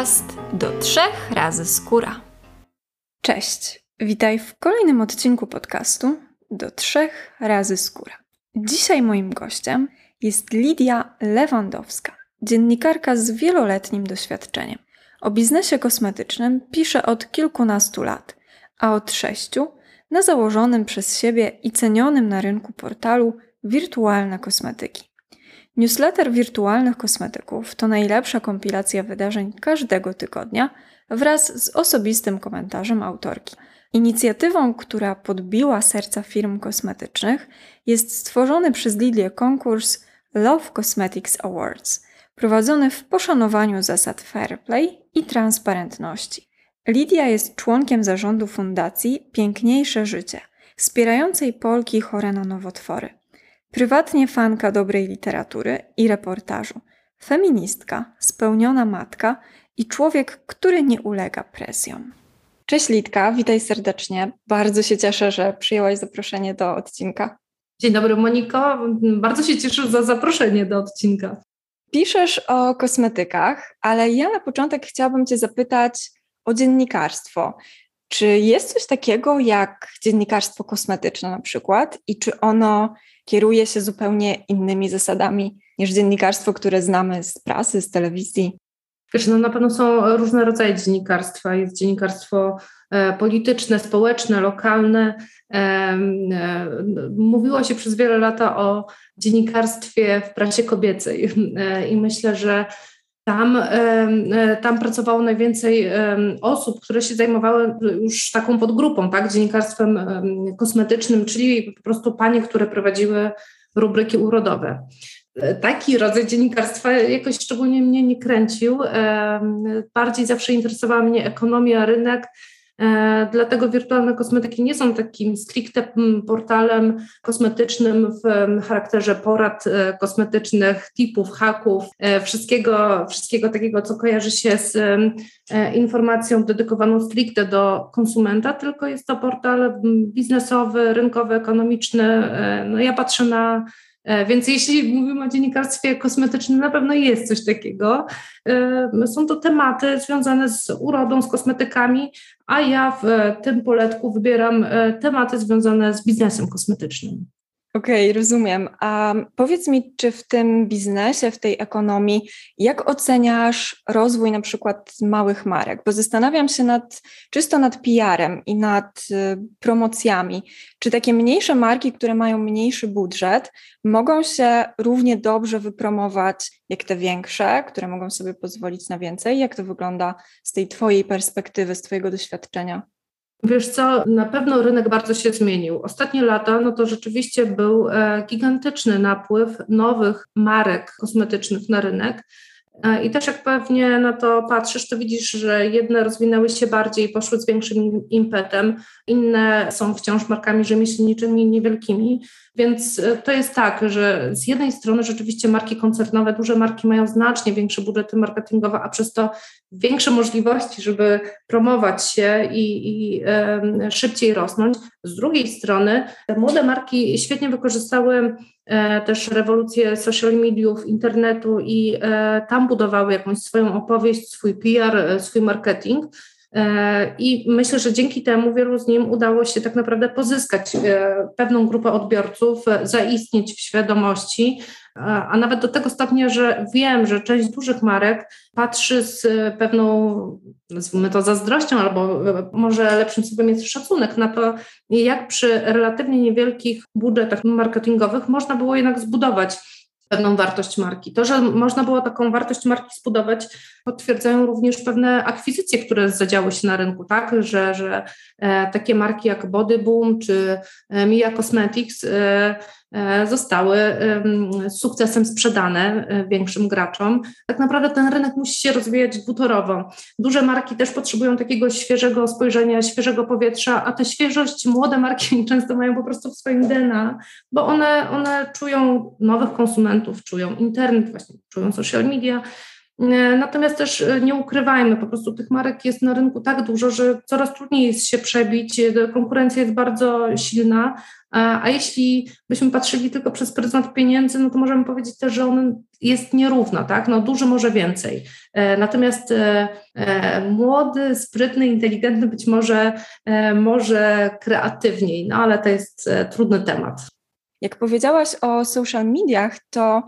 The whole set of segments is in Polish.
podcast do trzech razy skóra. Cześć, witaj w kolejnym odcinku podcastu do trzech razy skóra. Dzisiaj moim gościem jest Lidia Lewandowska, dziennikarka z wieloletnim doświadczeniem. O biznesie kosmetycznym pisze od kilkunastu lat, a od sześciu na założonym przez siebie i cenionym na rynku portalu Wirtualne Kosmetyki. Newsletter wirtualnych kosmetyków to najlepsza kompilacja wydarzeń każdego tygodnia wraz z osobistym komentarzem autorki. Inicjatywą, która podbiła serca firm kosmetycznych, jest stworzony przez Lidię konkurs Love Cosmetics Awards, prowadzony w poszanowaniu zasad fair play i transparentności. Lidia jest członkiem zarządu fundacji Piękniejsze Życie, wspierającej Polki chore na nowotwory. Prywatnie fanka dobrej literatury i reportażu, feministka, spełniona matka i człowiek, który nie ulega presjom. Cześć Litka, witaj serdecznie. Bardzo się cieszę, że przyjęłaś zaproszenie do odcinka. Dzień dobry Moniko, bardzo się cieszę za zaproszenie do odcinka. Piszesz o kosmetykach, ale ja na początek chciałabym Cię zapytać o dziennikarstwo. Czy jest coś takiego jak dziennikarstwo kosmetyczne na przykład i czy ono kieruje się zupełnie innymi zasadami niż dziennikarstwo, które znamy z prasy, z telewizji? Wiesz, no na pewno są różne rodzaje dziennikarstwa. Jest dziennikarstwo e, polityczne, społeczne, lokalne. E, e, mówiło się przez wiele lat o dziennikarstwie w prasie kobiecej i myślę, że tam, e, tam pracowało najwięcej osób, które się zajmowały już taką podgrupą, tak, dziennikarstwem kosmetycznym, czyli po prostu panie, które prowadziły rubryki urodowe. E, taki rodzaj dziennikarstwa jakoś szczególnie mnie nie kręcił. Bardziej zawsze interesowała mnie ekonomia, rynek, dlatego wirtualne kosmetyki nie są takim stricte portalem kosmetycznym w charakterze porad e, kosmetycznych, tipów, haków, e, wszystkiego, wszystkiego takiego, co kojarzy się z informacją dedykowaną stricte do konsumenta, tylko jest to portal biznesowy, rynkowy, ekonomiczny. No ja patrzę na E, więc jeśli mówimy o dziennikarstwie kosmetycznym, na pewno jest coś takiego. E, są to tematy związane z urodą, z kosmetykami, a ja w tym poletku wybieram e, tematy związane z biznesem kosmetycznym. Okej, okay, rozumiem. A powiedz mi, czy w tym biznesie, w tej ekonomii, jak oceniasz rozwój na przykład małych marek? Bo zastanawiam się nad czysto nad PR-em i nad y, promocjami. Czy takie mniejsze marki, które mają mniejszy budżet, mogą się równie dobrze wypromować jak te większe, które mogą sobie pozwolić na więcej? Jak to wygląda z tej Twojej perspektywy, z Twojego doświadczenia? Wiesz co, na pewno rynek bardzo się zmienił. Ostatnie lata, no to rzeczywiście był e, gigantyczny napływ nowych marek kosmetycznych na rynek. E, I też jak pewnie na to patrzysz, to widzisz, że jedne rozwinęły się bardziej, poszły z większym impetem, inne są wciąż markami rzemieślniczymi niewielkimi. Więc e, to jest tak, że z jednej strony rzeczywiście marki koncernowe, duże marki mają znacznie większe budżety marketingowe, a przez to większe możliwości, żeby promować się i, i e, szybciej rosnąć. Z drugiej strony młode marki świetnie wykorzystały też rewolucję social mediów, internetu i e, tam budowały jakąś swoją opowieść, swój PR, e, swój marketing. E, I myślę, że dzięki temu wielu z nim udało się tak naprawdę pozyskać e, pewną grupę odbiorców, e, zaistnieć w świadomości, a nawet do tego stopnia, że wiem, że część dużych marek patrzy z pewną, nazwijmy to zazdrością, albo może lepszym słowem jest szacunek na to, jak przy relatywnie niewielkich budżetach marketingowych można było jednak zbudować pewną wartość marki. To, że można było taką wartość marki zbudować, potwierdzają również pewne akwizycje, które zadziały się na rynku, tak, że, że e, takie marki jak Body Boom czy e, Mia Cosmetics e, zostały sukcesem sprzedane e, większym graczom. Tak naprawdę ten rynek musi się rozwijać dwutorowo. Duże marki też potrzebują takiego świeżego spojrzenia, świeżego powietrza, a tę świeżość młode marki często mają po prostu w swoim DNA, bo one, one czują nowych konsumentów, czują internet, właśnie czują social media, Natomiast też nie ukrywajmy, po prostu tych marek jest na rynku tak dużo, że coraz trudniej jest się przebić, konkurencja jest bardzo silna, a jeśli byśmy patrzyli tylko przez pryzmat pieniędzy, no to możemy powiedzieć też, że on jest nierówna, tak? No duży może więcej. E, natomiast e, e, młody, sprytny, inteligentny być może może kreatywniej, no ale to jest trudny temat. Jak powiedziałaś o social mediach, to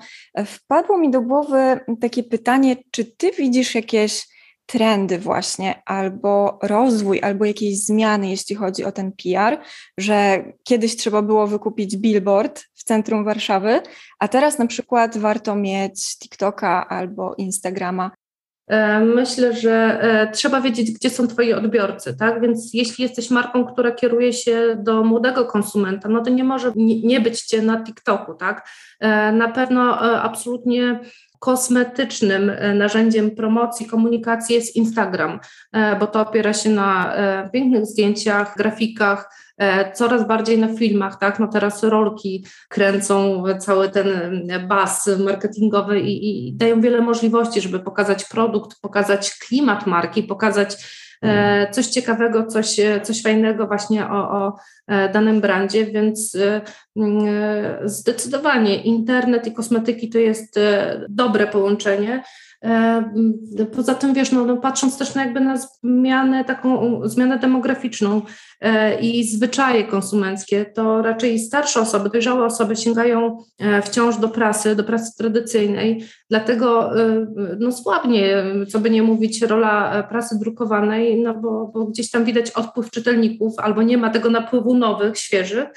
wpadło mi do głowy takie pytanie, czy ty widzisz jakieś trendy właśnie, albo rozwój, albo jakieś zmiany, jeśli chodzi o ten PR, że kiedyś trzeba było wykupić billboard w centrum Warszawy, a teraz na przykład warto mieć TikToka albo Instagrama. E, myślę, że e, trzeba wiedzieć, gdzie są Twoi odbiorcy, tak? Więc jeśli jesteś marką, która kieruje się do młodego konsumenta, no to nie może nie być Cię na TikToku, tak? E, na pewno absolutnie kosmetycznym e, narzędziem promocji, komunikacji jest Instagram, e, bo to opiera się na e, pięknych zdjęciach, grafikach, coraz bardziej na filmach, tak? No teraz rolki kręcą cały ten bas marketingowy i, i dają wiele możliwości, żeby pokazać produkt, pokazać klimat marki, pokazać coś ciekawego, coś, coś fajnego właśnie o, o e, danym brandzie, więc e, zdecydowanie internet i kosmetyki to jest dobre połączenie. Poza tym, wiesz, no, no, patrząc też na jakby na zmianę, taką zmianę demograficzną i zwyczaje konsumenckie, to raczej starsze osoby, dojrzałe osoby sięgają wciąż do prasy, do prasy tradycyjnej, dlatego no, słabnie, co by nie mówić, rola prasy drukowanej, no bo, bo gdzieś tam widać odpływ czytelników albo nie ma tego napływu nowych, świeżych,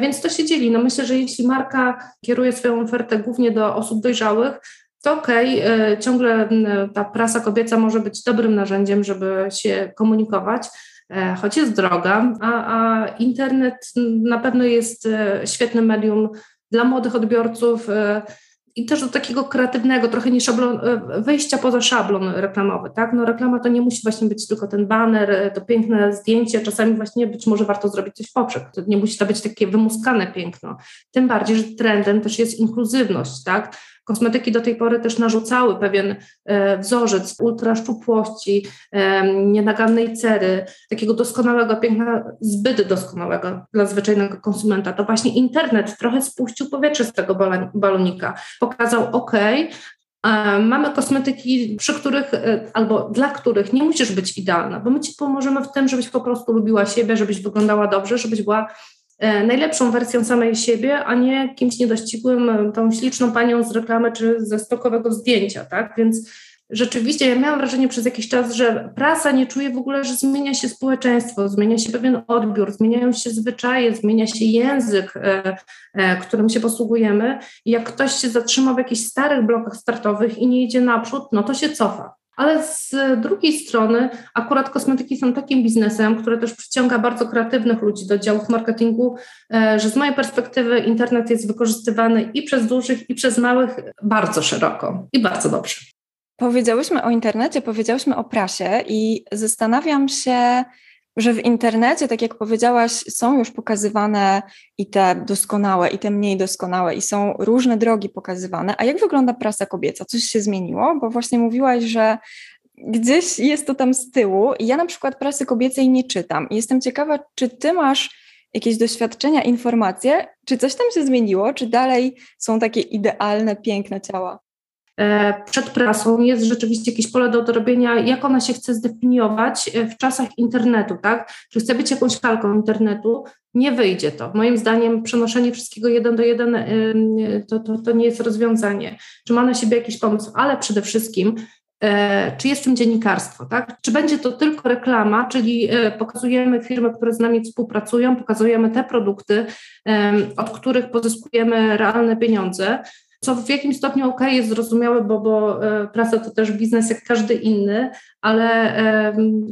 więc to się dzieli. No myślę, że jeśli marka kieruje swoją ofertę głównie do osób dojrzałych, to okej, okay, ciągle ta prasa kobieca może być dobrym narzędziem, żeby się komunikować, e, choć jest droga, a, a internet na pewno jest e, świetnym medium dla młodych odbiorców e, i też do takiego kreatywnego, trochę nie szablon, wejścia poza szablon reklamowy, tak? No reklama to nie musi właśnie być tylko ten baner, to piękne zdjęcie, czasami właśnie być może warto zrobić coś poprzek, to nie musi to być takie wymuskane piękno, tym bardziej, że trendem też jest inkluzywność, tak? Kosmetyki do tej pory też narzucały pewien e, wzorzec ultraszczupłości, e, nienagannej cery, takiego doskonałego piękna, zbyt doskonałego dla zwyczajnego konsumenta. To właśnie internet trochę spuścił powietrze z tego balonika. Pokazał, OK, Mamy kosmetyki, przy których e, albo dla których nie musisz być idealna, bo my ci pomożemy w tym, żebyś po prostu lubiła siebie, żebyś wyglądała dobrze, żebyś była E, najlepszą wersją samej siebie, a nie kimś niedościgłym, e, tą śliczną panią z reklamy czy ze stokowego zdjęcia, tak? Więc rzeczywiście ja miałam wrażenie przez jakiś czas, że prasa nie czuje w ogóle, że zmienia się społeczeństwo, zmienia się pewien odbiór, zmieniają się zwyczaje, zmienia się język, e, e, którym się posługujemy. I jak ktoś się zatrzyma w jakichś starych blokach startowych i nie idzie naprzód, no to się cofa ale z drugiej strony akurat kosmetyki są takim biznesem, który też przyciąga bardzo kreatywnych ludzi do działów marketingu, e, że z mojej perspektywy internet jest wykorzystywany i przez dużych, i przez małych bardzo szeroko i bardzo dobrze. Powiedziałyśmy o internecie, powiedziałyśmy o prasie i zastanawiam się, że w internecie, tak jak powiedziałaś, są już pokazywane i te doskonałe, i te mniej doskonałe, i są różne drogi pokazywane. A jak wygląda prasa kobieca? Coś się zmieniło? Bo właśnie mówiłaś, że gdzieś jest to tam z tyłu. I ja na przykład prasy kobiecej nie czytam. I jestem ciekawa, czy ty masz jakieś doświadczenia, informacje, czy coś tam się zmieniło, czy dalej są takie idealne, piękne ciała? E, przed prasą jest rzeczywiście jakieś pole do dorobienia, jak ona się chce zdefiniować e, w czasach internetu, tak? Czy chce być jakąś kalką internetu? Nie wyjdzie to. Moim zdaniem przenoszenie wszystkiego jeden do jeden e, to, to, to nie jest rozwiązanie. Czy ma na siebie jakiś pomysł, ale przede wszystkim czy jest tym dziennikarstwo, tak? Czy będzie to tylko reklama, czyli pokazujemy firmy, które z nami współpracują, pokazujemy te produkty, od których pozyskujemy realne pieniądze, co w jakim stopniu ok jest zrozumiałe, bo, bo e, praca to też biznes jak każdy inny, ale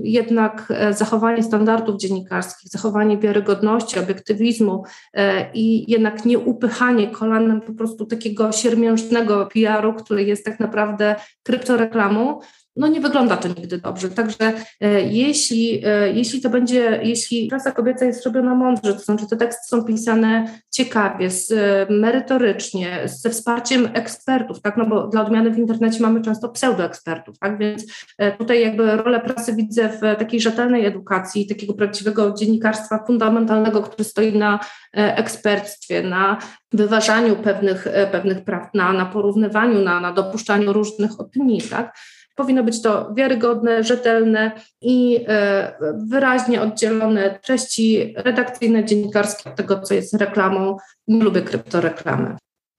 jednak e, zachowanie standardów dziennikarskich, zachowanie wiarygodności, obiektywizmu e, i jednak nie upychanie kolanem po prostu takiego siermiężnego PR-u, który jest tak naprawdę kryptoreklamą, no nie wygląda to nigdy dobrze. Także e, jeśli, e, jeśli to będzie, jeśli prasa kobieca jest robiona mądrze, to znaczy te teksty są pisane ciekawie, z, e, merytorycznie, ze wsparciem ekspertów, tak, no bo dla odmiany w internecie mamy często pseudoekspertów, tak, więc tutaj jakby rolę prasy widzę w takiej rzetelnej edukacji, takiego prawdziwego dziennikarstwa fundamentalnego, który stoi na ekspertstwie, na wyważaniu pewnych, pewnych praw, na, na porównywaniu, na, na dopuszczaniu różnych opinii, tak, Powinno być to wiarygodne, rzetelne i e, wyraźnie oddzielone treści redakcyjne, dziennikarskie od tego, co jest reklamą. Nie lubię kryptoreklamy.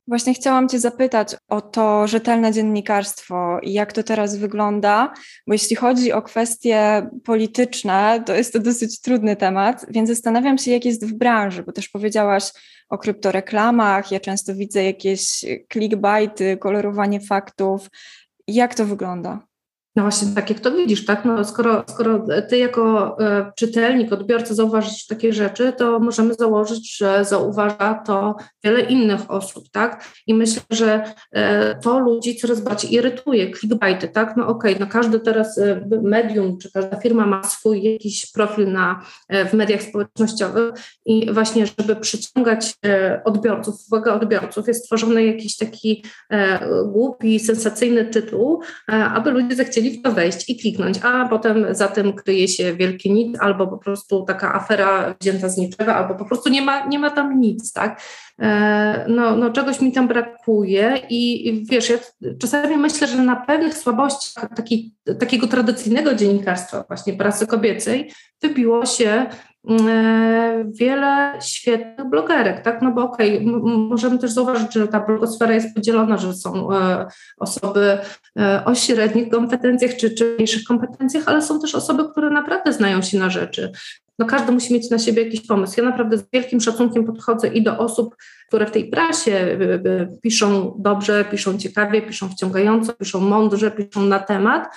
Właśnie chciałam Cię zapytać o to rzetelne dziennikarstwo i jak to teraz wygląda, bo jeśli chodzi o kwestie polityczne, to jest to dosyć trudny temat, więc zastanawiam się, jak jest w branży, bo też powiedziałaś o kryptoreklamach, ja często widzę jakieś clickbaity, kolorowanie faktów. Jak to wygląda? No właśnie, tak jak to widzisz, tak? No skoro, skoro ty jako e, czytelnik, odbiorca zauważysz takie rzeczy, to możemy założyć, że zauważa to wiele innych osób, tak? I myślę, że e, to ludzi coraz bardziej irytuje, clickbaity, tak? No okej, okay, no każdy teraz e, medium, czy każda firma ma swój jakiś profil na, w mediach społecznościowych i właśnie, żeby przyciągać odbiorców, uwagę odbiorców, jest stworzony jakiś taki głupi, sensacyjny tytuł, aby ludzie zechcieli chcieli w to wejść i kliknąć, a potem za tym kryje się wielki nic, albo po prostu taka afera wzięta z niczego, albo po prostu nie ma, nie ma tam nic, tak? E, no, no czegoś mi tam brakuje i, wiesz, ja czasami myślę, że na pewnych słabościach taki, takiego tradycyjnego dziennikarstwa, właśnie prasy kobiecej, wybiło się wiele świetnych blogerek, tak? No bo okej, okay, możemy też zauważyć, że ta blogosfera jest podzielona, że są e, osoby e, o średnich kompetencjach czy, czy mniejszych kompetencjach, ale są też osoby, które naprawdę znają się na rzeczy. No każdy musi mieć na siebie jakiś pomysł. Ja naprawdę z wielkim szacunkiem podchodzę i do osób, które w tej prasie piszą dobrze, piszą ciekawie, piszą wciągająco, piszą mądrze, piszą na temat.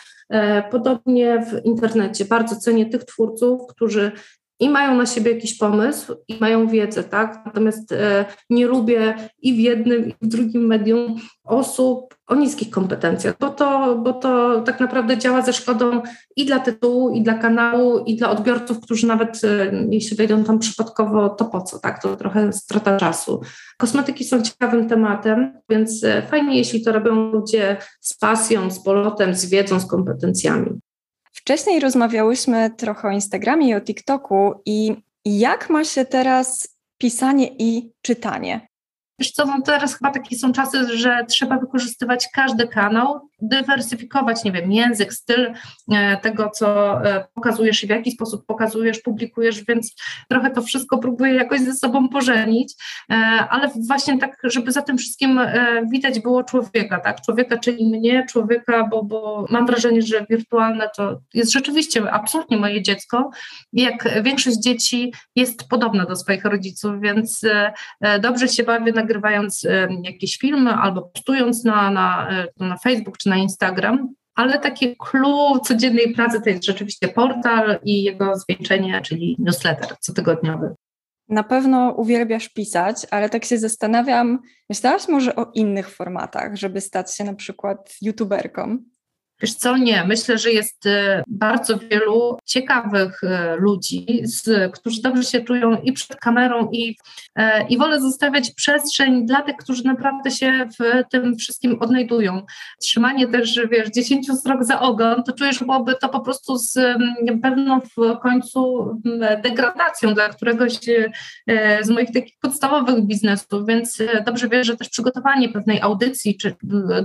Podobnie w internecie bardzo cenię tych twórców, którzy i mają na siebie jakiś pomysł i mają wiedzę, tak? Natomiast e, nie lubię i w jednym, i w drugim medium osób o niskich kompetencjach, bo to, bo to tak naprawdę działa ze szkodą i dla tytułu, i dla kanału, i dla odbiorców, którzy nawet e, jeśli wejdą tam przypadkowo, to po co, tak? To trochę strata czasu. Kosmetyki są ciekawym tematem, więc e, fajnie, jeśli to robią ludzie z pasją, z polotem, z wiedzą, z kompetencjami. Wcześniej rozmawiałyśmy trochę o Instagramie i o TikToku i jak ma się teraz pisanie i czytanie? Wiesz co, no teraz chyba takie są czasy, że trzeba wykorzystywać każdy kanał, dywersyfikować, nie wiem, język, styl e, tego, co e, pokazujesz i w jaki sposób pokazujesz, publikujesz, więc trochę to wszystko próbuję jakoś ze sobą pożenić, e, ale właśnie tak, żeby za tym wszystkim widać było człowieka, tak, człowieka, czyli mnie, człowieka, bo, bo mam wrażenie, że wirtualne to jest rzeczywiście absolutnie moje dziecko, jak większość dzieci jest podobna do swoich rodziców, więc dobrze się bawię nagrywając jakieś filmy albo postując na, na, na Facebook czy na Instagram, ale takie clue codziennej pracy to jest rzeczywiście portal i jego zwieńczenie, czyli newsletter cotygodniowy. Na pewno uwielbiasz pisać, ale tak się zastanawiam, myślałaś może o innych formatach, żeby stać się na przykład youtuberką? Wiesz co, nie. Myślę, że jest e, bardzo wielu ciekawych e, ludzi, z, którzy dobrze się czują i przed kamerą, i, e, i wolę zostawiać przestrzeń dla tych, którzy naprawdę się w tym wszystkim odnajdują. Trzymanie też, wiesz, dziesięciu strok za ogon, to czuję, że byłoby to po prostu z pewną w końcu degradacją dla któregoś z moich takich podstawowych biznesów, więc dobrze wiesz, że też przygotowanie pewnej audycji czy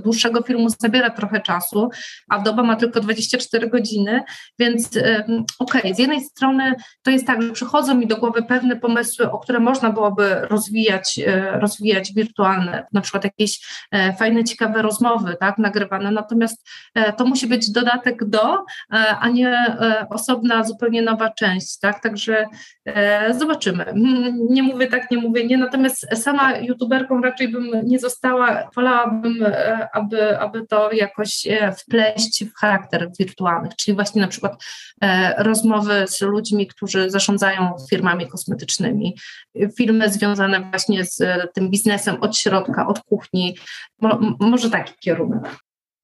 dłuższego filmu zabiera trochę czasu, a doba ma tylko 24 godziny, więc okej, okay, z jednej strony to jest tak, że przychodzą mi do głowy pewne pomysły, o które można byłoby rozwijać, e, rozwijać wirtualne, na przykład jakieś e, fajne, ciekawe rozmowy, tak, nagrywane, natomiast e, to musi być dodatek do, a nie osobna, zupełnie nowa część, tak, także zobaczymy. Nie mówię tak, nie mówię nie, natomiast sama youtuberką raczej bym nie została, wolałabym, aby, aby to jakoś wpleść w charakter wirtualnych, czyli właśnie na przykład e, rozmowy z ludźmi, którzy zarządzają firmami kosmetycznymi, filmy związane właśnie z tym biznesem od środka, od kuchni, mo, może taki kierunek.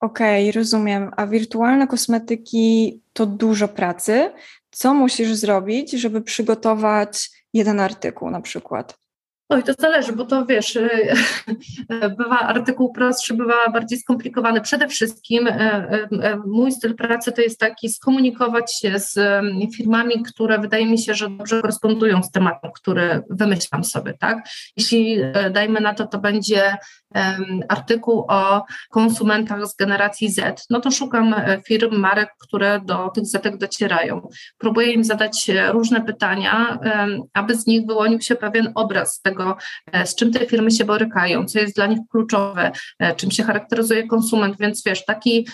Okej, okay, rozumiem. A wirtualne kosmetyki to dużo pracy. Co musisz zrobić, żeby przygotować jeden artykuł na przykład? Oj, to zależy, bo to wiesz, y, bywa artykuł prostszy, bywa bardziej skomplikowany. Przede wszystkim y, y, mój styl pracy to jest taki skomunikować się z firmami, które wydaje mi się, że dobrze korespondują z tematem, który wymyślam sobie, tak? Jeśli dajmy na to, to będzie artykuł o konsumentach z generacji Z, no to szukam e, firm, marek, które do tych zetek docierają. Próbuję im zadać e, różne pytania, aby z nich wyłonił się pewien obraz tego, e, z czym te firmy się borykają, co jest dla nich kluczowe, czym się charakteryzuje konsument, więc wiesz, taki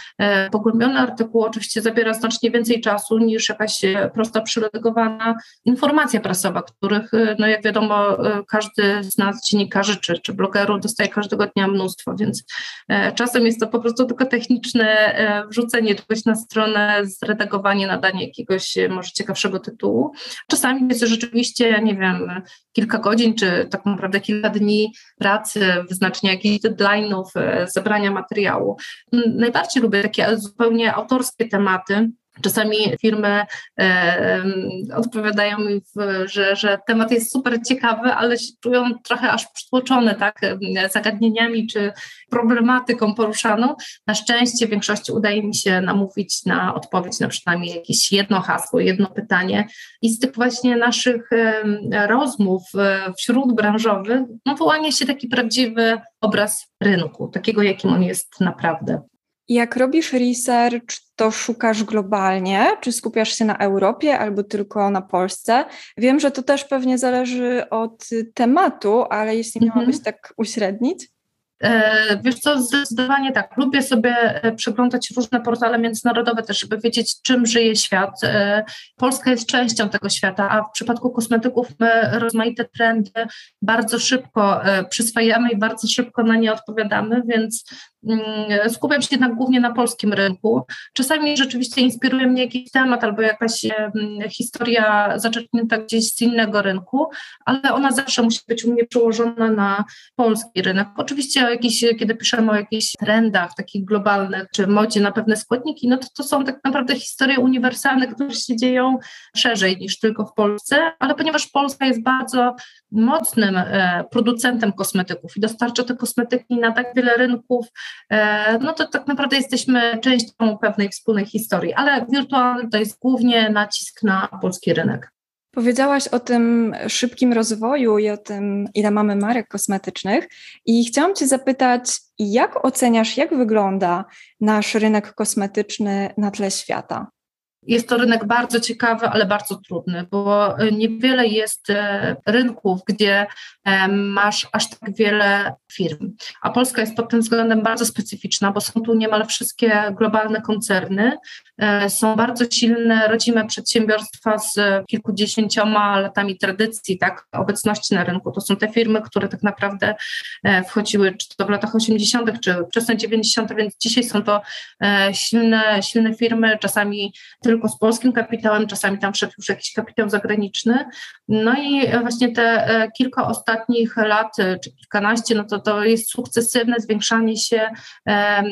pogłębiony artykuł oczywiście zabiera znacznie więcej czasu niż jakaś prosta przylegowana informacja prasowa, których, no jak wiadomo, każdy z nas, dziennikarzy czy, czy blogerów dostaje każdego dnia mnóstwo, więc e, czasem jest to po prostu tylko techniczne e, wrzucenie czegoś na stronę, zredagowanie, nadanie jakiegoś e, może ciekawszego tytułu. Czasami jest rzeczywiście, nie wiem, kilka godzin, czy tak naprawdę kilka dni pracy, wyznaczenia jakichś deadline'ów, zebrania materiału. Najbardziej lubię takie zupełnie autorskie tematy, Czasami firmy e, odpowiadają mi, w, że, że temat jest super ciekawy, ale się czują trochę aż przytłoczone tak, zagadnieniami czy problematyką poruszaną. Na szczęście w większości udaje mi się namówić na odpowiedź na przynajmniej jakieś jedno hasło, jedno pytanie. I z tych właśnie naszych e, rozmów e, wśród branżowych no, wyłania się taki prawdziwy obraz rynku, takiego jakim on jest naprawdę. Jak robisz research, to szukasz globalnie, czy skupiasz się na Europie albo tylko na Polsce? Wiem, że to też pewnie zależy od tematu, ale jeśli miałabyś tak uśrednić? E, wiesz co, zdecydowanie tak. Lubię sobie e, przeglądać różne portale międzynarodowe też, żeby wiedzieć, czym żyje świat. E, Polska jest częścią tego świata, a w przypadku kosmetyków my rozmaite trendy bardzo szybko przyswajamy i bardzo szybko na nie odpowiadamy, więc mm, skupiam się jednak głównie na polskim rynku. Czasami rzeczywiście inspiruje mnie jakiś temat albo jakaś historia zaczerpnięta gdzieś z innego rynku, ale ona zawsze musi być u mnie przełożona na polski rynek. Oczywiście jakiś, kiedy piszemy o jakichś trendach takich globalnych, czy modzie na pewne składniki, no to to są tak naprawdę historie uniwersalne, które się dzieją szerzej niż tylko w Polsce, ale ponieważ Polska jest bardzo mocnym e, producentem kosmetyków i dostarcza te kosmetyki na tak wiele rynków, e, no to tak naprawdę jesteśmy częścią pewnej wspólnej historii, ale wirtualny to jest głównie nacisk na polski rynek. Powiedziałaś o tym szybkim rozwoju i o tym, ile mamy marek kosmetycznych, i chciałam Cię zapytać, jak oceniasz, jak wygląda nasz rynek kosmetyczny na tle świata? Jest to rynek bardzo ciekawy, ale bardzo trudny, bo niewiele jest e, rynków, gdzie e, masz aż tak wiele firm. A Polska jest pod tym względem bardzo specyficzna, bo są tu niemal wszystkie globalne koncerny, e, są bardzo silne rodzime przedsiębiorstwa z kilkudziesięcioma latami tradycji, tak, obecności na rynku. To są te firmy, które tak naprawdę wchodziły czy to w latach 80., czy wczesne 90., więc dzisiaj są to silne, silne firmy, czasami tylko tylko z polskim kapitałem, czasami tam wszedł już jakiś kapitał zagraniczny. No i właśnie te e, kilka ostatnich lat, e, czy kilkanaście, no to to jest sukcesywne zwiększanie się e,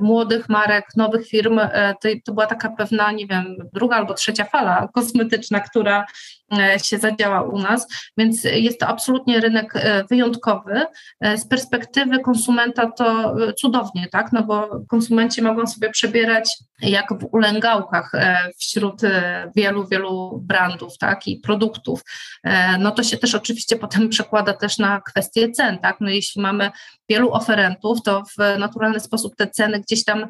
młodych marek, nowych firm. To, to była taka pewna, nie wiem, druga albo trzecia fala kosmetyczna, która E, się zadziała u nas, więc jest to absolutnie rynek e, wyjątkowy. E, z perspektywy konsumenta to cudownie, tak? No bo konsumenci mogą sobie przebierać jak w ulęgałkach wśród wielu, wielu brandów, tak? I produktów. No to się też oczywiście potem przekłada też na kwestie cen, tak? No jeśli mamy wielu oferentów, to w naturalny sposób te ceny gdzieś tam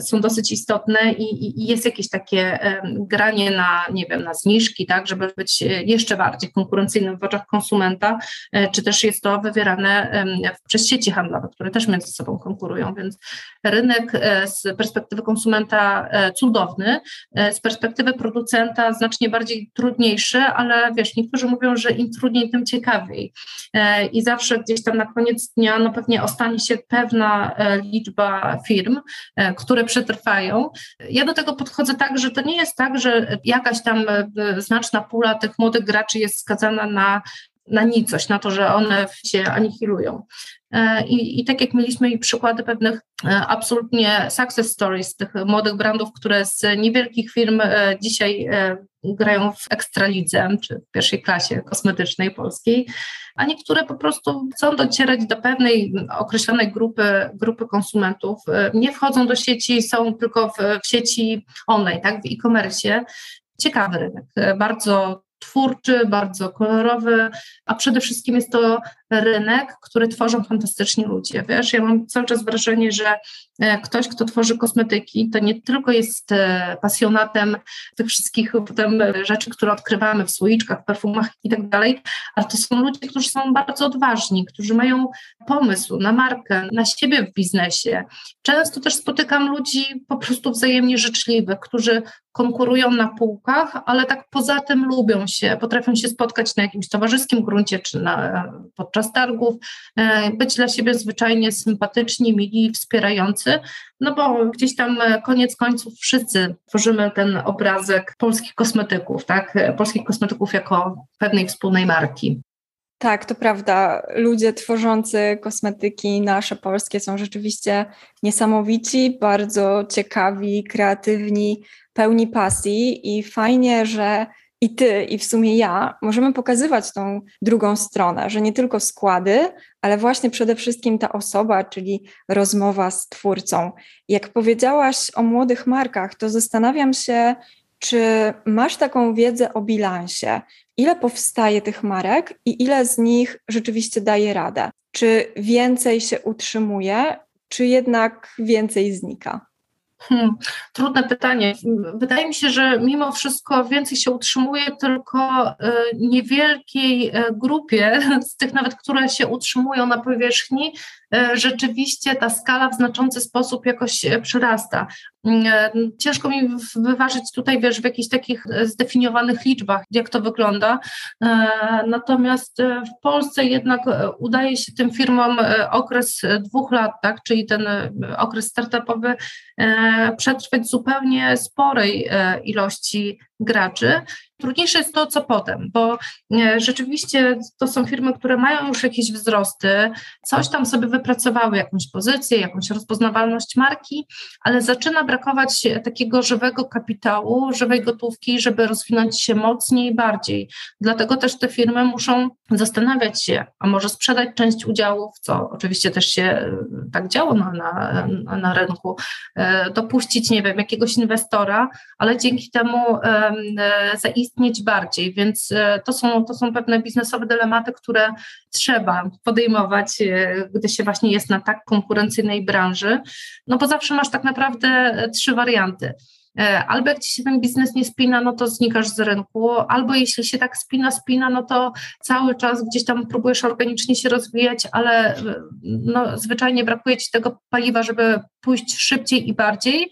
są dosyć istotne i, i jest jakieś takie granie na, nie wiem, na zniżki, tak, żeby być e, jeszcze bardziej konkurencyjnym w oczach konsumenta, e, czy też jest to wywierane przez sieci handlowe, które też między sobą konkurują, więc rynek e, z perspektywy konsumenta cudowny, z perspektywy producenta znacznie bardziej trudniejszy, ale wiesz, niektórzy mówią, że im trudniej, tym ciekawiej. I zawsze gdzieś tam na koniec dnia, no pewnie ostanie się pewna liczba firm, które przetrwają. Ja do tego podchodzę tak, że to nie jest tak, że jakaś tam znaczna pula tych młodych graczy jest skazana na na nicość, na to, że one się anihilują. E, I, I tak jak mieliśmy i przykłady pewnych e, absolutnie success stories tych młodych brandów, które z niewielkich firm e, dzisiaj grają w ekstralidze czy w pierwszej klasie kosmetycznej polskiej, a niektóre po prostu chcą docierać do pewnej określonej grupy, grupy konsumentów, nie wchodzą do sieci, są tylko w, w sieci online, tak, w e-commerce. Ciekawy rynek, bardzo twórczy, bardzo kolorowy, a przede wszystkim jest to rynek, który tworzą fantastyczni ludzie. Wiesz, ja mam cały czas wrażenie, że e, ktoś, kto tworzy kosmetyki, to nie tylko jest e, pasjonatem tych wszystkich potem rzeczy, które odkrywamy w słoiczkach, perfumach i tak dalej, ale to są ludzie, którzy są bardzo odważni, którzy mają pomysł na markę, na siebie w biznesie. Często też spotykam ludzi po prostu wzajemnie życzliwych, którzy konkurują na półkach, ale tak poza tym lubią się, potrafią się spotkać na jakimś towarzyskim gruncie czy na, podczas targów, e, być dla siebie zwyczajnie sympatyczni, mili, wspierający, no bo gdzieś tam e, koniec końców wszyscy tworzymy ten obrazek polskich kosmetyków, tak? E, polskich kosmetyków jako pewnej wspólnej marki. Tak, to prawda. Ludzie tworzący kosmetyki nasze polskie są rzeczywiście niesamowici, bardzo ciekawi, kreatywni, pełni pasji i fajnie, że i ty, i w sumie ja możemy pokazywać tą drugą stronę, że nie tylko składy, ale właśnie przede wszystkim ta osoba, czyli rozmowa z twórcą. Jak powiedziałaś o młodych markach, to zastanawiam się, czy masz taką wiedzę o bilansie? Ile powstaje tych marek i ile z nich rzeczywiście daje radę? Czy więcej się utrzymuje, czy jednak więcej znika? Hmm, trudne pytanie. Wydaje mi się, że mimo wszystko więcej się utrzymuje tylko y, niewielkiej y, grupie z tych nawet, które się utrzymują na powierzchni, rzeczywiście ta skala w znaczący sposób jakoś przyrasta. Ciężko mi wyważyć tutaj, wiesz, w jakichś takich zdefiniowanych liczbach, jak to wygląda. Natomiast w Polsce jednak udaje się tym firmom okres dwóch lat, tak, czyli ten okres startupowy przetrwać zupełnie sporej e, ilości graczy. Trudniejsze jest to, co potem, bo e, rzeczywiście to są firmy, które mają już jakieś wzrosty, coś tam sobie wypracowały, jakąś pozycję, jakąś rozpoznawalność marki, ale zaczyna brakować takiego żywego kapitału, żywej gotówki, żeby rozwinąć się mocniej i bardziej. Dlatego też te firmy muszą zastanawiać się, a może sprzedać część udziałów, co oczywiście też się e, tak działo na, na, na rynku, e, dopuścić, nie wiem, jakiegoś inwestora, ale dzięki temu zaistnieć bardziej, więc e, to są, to są pewne biznesowe dylematy, które trzeba podejmować, e, gdy się właśnie jest na tak konkurencyjnej branży, no bo zawsze masz tak naprawdę e, trzy warianty. Albo jak ci się ten biznes nie spina, no to znikasz z rynku, albo jeśli się tak spina, spina, no to cały czas gdzieś tam próbujesz organicznie się rozwijać, ale no, zwyczajnie brakuje ci tego paliwa, żeby pójść szybciej i bardziej,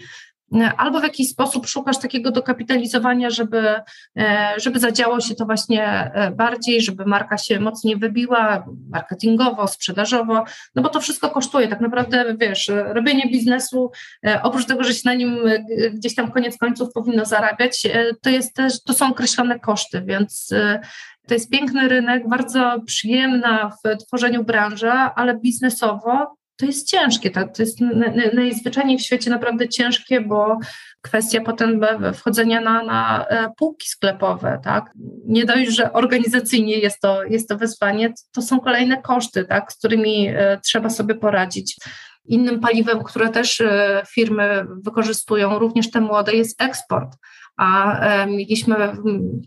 albo w jakiś sposób szukasz takiego dokapitalizowania, żeby, e, żeby zadziało się to właśnie e, bardziej, żeby marka się mocniej wybiła, marketingowo, sprzedażowo, no bo to wszystko kosztuje. Tak naprawdę, wiesz, robienie biznesu, e, oprócz tego, że się na nim gdzieś tam koniec końców powinno zarabiać, to jest też, to są określone koszty, więc to jest piękny rynek, bardzo przyjemna w tworzeniu branża, ale biznesowo to jest ciężkie, to, to jest najzwyczajniej w świecie naprawdę ciężkie, bo kwestia potem wchodzenia na, na e, półki sklepowe, tak? Nie dość, że organizacyjnie jest to, jest to wyzwanie, to są kolejne koszty, tak, z którymi e, trzeba sobie poradzić. Innym paliwem, które też e, firmy wykorzystują, również te młode, jest eksport a mieliśmy